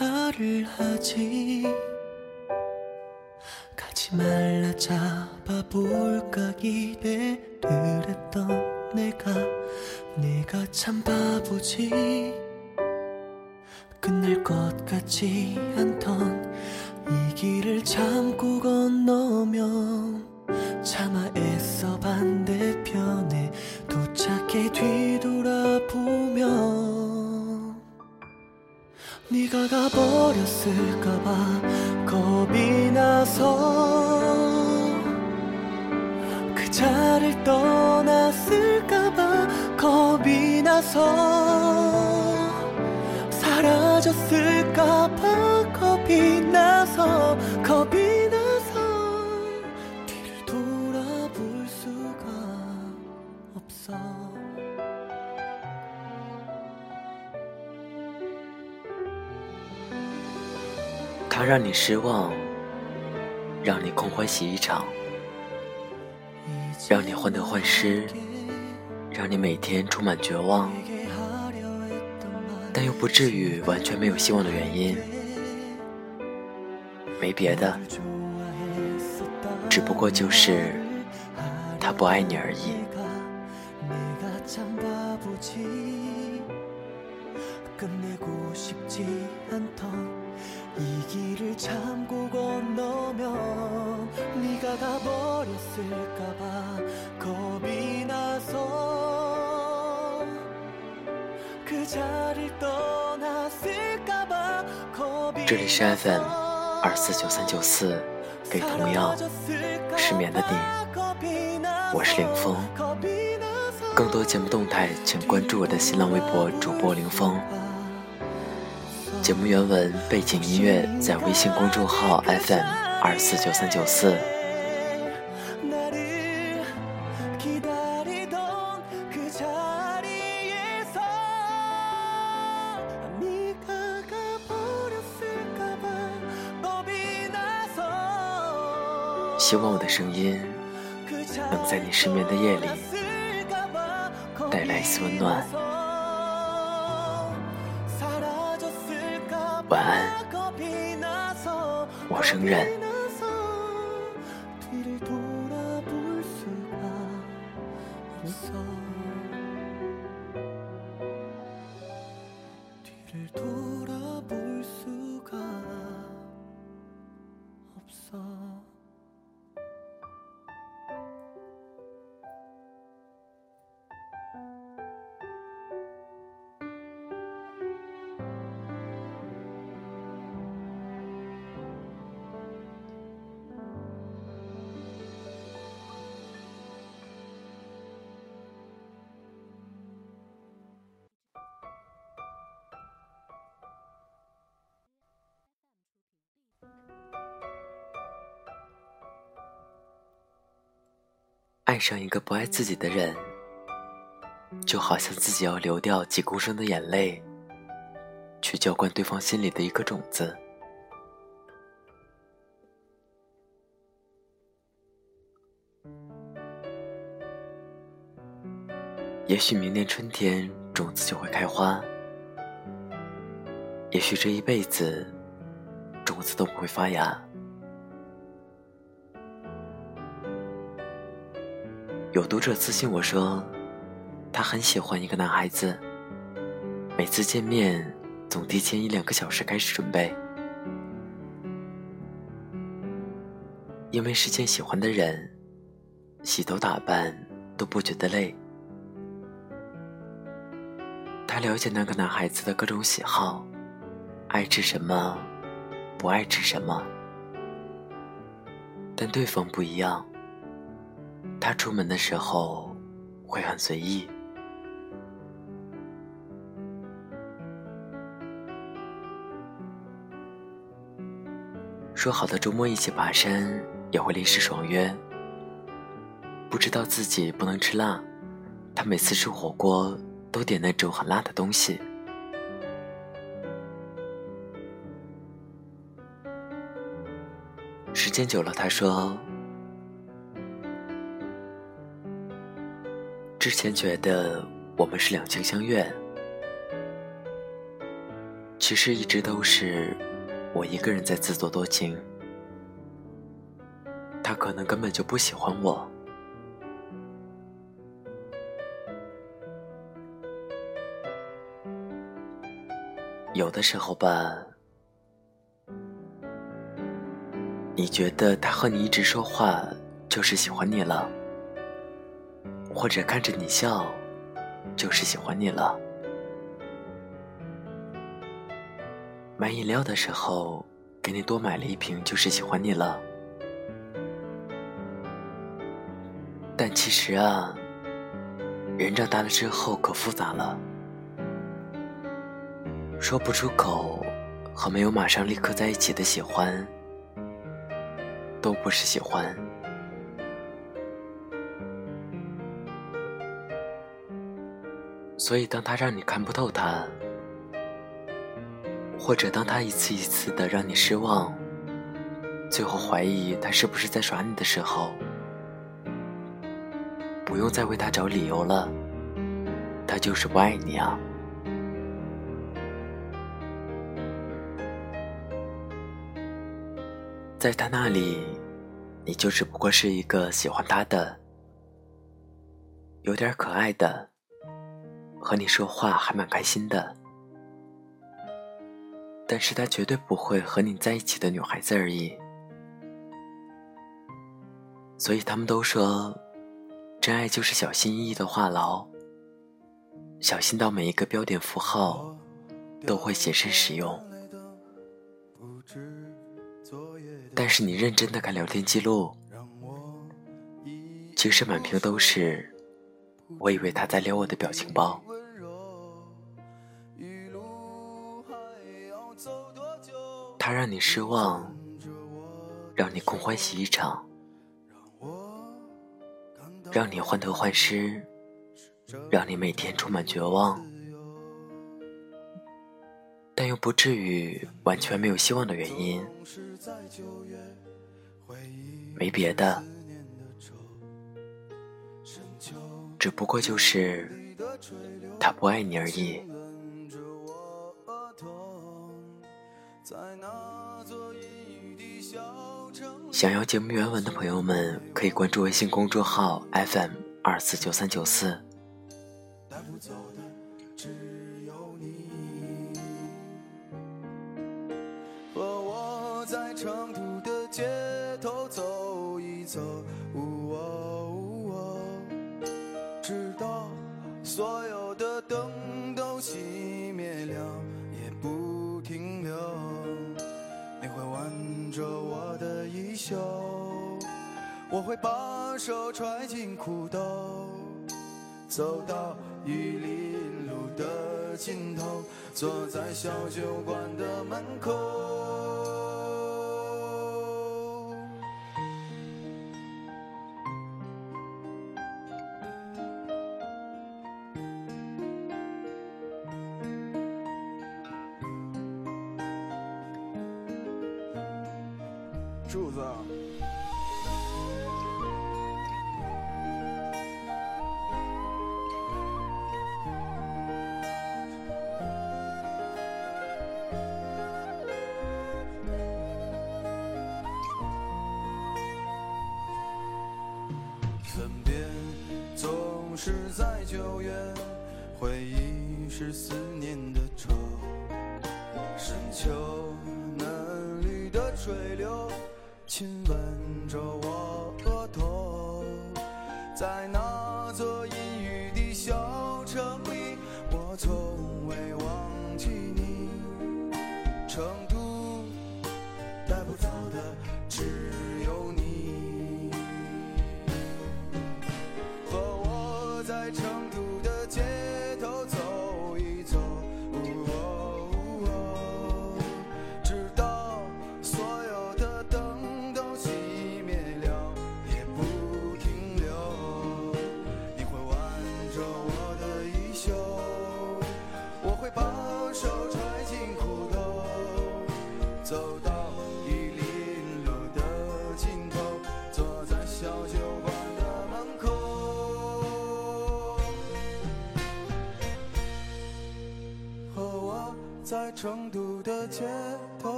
인사를 하지. 가지 말라 잡아볼까 기대를 했던 내가 내가 참 바보지. 끝날 것 같지 않던 이 길을 참고 건너면 차마 애 가버렸을까봐 겁이 나서 그 자리를 떠났을까봐 겁이 나서 사라졌을까봐 겁이 나서 겁이 나서 뒤를 돌아볼 수가 없어 他让你失望，让你空欢喜一场，让你患得患失，让你每天充满绝望，但又不至于完全没有希望的原因，没别的，只不过就是他不爱你而已。내가 참 바보지 끝내고 싶지 않던 이 길을 참고 건너면 네가 가버렸을까봐 겁이 나서 그 자리를 떠났을까봐 겁이 这里是 FM 二四九三九四，给同样失眠的你，我是凌风。更多节目动态，请关注我的新浪微博主播凌风。 节目原文、背景音乐在微信公众号 FM 二四九三九四。希望我的声音能在你失眠的夜里带来一丝温暖。我声爱上一个不爱自己的人，就好像自己要流掉几公升的眼泪，去浇灌对方心里的一颗种子。也许明年春天种子就会开花，也许这一辈子种子都不会发芽。有读者私信我说，他很喜欢一个男孩子，每次见面总提前一两个小时开始准备，因为是见喜欢的人，洗头打扮都不觉得累。他了解那个男孩子的各种喜好，爱吃什么，不爱吃什么，但对方不一样。他出门的时候会很随意，说好的周末一起爬山也会临时爽约。不知道自己不能吃辣，他每次吃火锅都点那种很辣的东西。时间久了，他说。之前觉得我们是两情相悦，其实一直都是我一个人在自作多情。他可能根本就不喜欢我。有的时候吧，你觉得他和你一直说话就是喜欢你了，或者看着你笑就是喜欢你了。买饮料的时候给你多买了一瓶就是喜欢你了。但其实啊，人长大了之后可复杂了，说不出口和没有马上立刻在一起的喜欢，都不是喜欢。所以，当他让你看不透他，或者当他一次一次的让你失望，最后怀疑他是不是在耍你的时候。不用再为他找理由了，他就是不爱你啊！在他那里，你就只不过是一个喜欢他的、有点可爱的、和你说话还蛮开心的，但是他绝对不会和你在一起的女孩子而已。所以他们都说。真爱就是小心翼翼的话痨，小心到每一个标点符号都会谨慎使用。但是你认真的看聊天记录，其实满屏都是我以为他在撩我的表情包。他让你失望，让你空欢喜一场。让你患得患失，让你每天充满绝望，但又不至于完全没有希望的原因，没别的，只不过就是他不爱你而已。想要节目原文的朋友们，可以关注微信公众号 FM 二四九三九四。和我在成都的街头走手揣进裤兜，走到玉林路的尽头，坐在小酒馆的门口。柱子。是思念的愁，深秋嫩绿的垂柳。亲吻着我额头，在那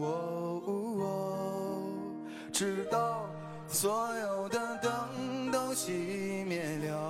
哦呜哦，直到所有的灯都熄灭了。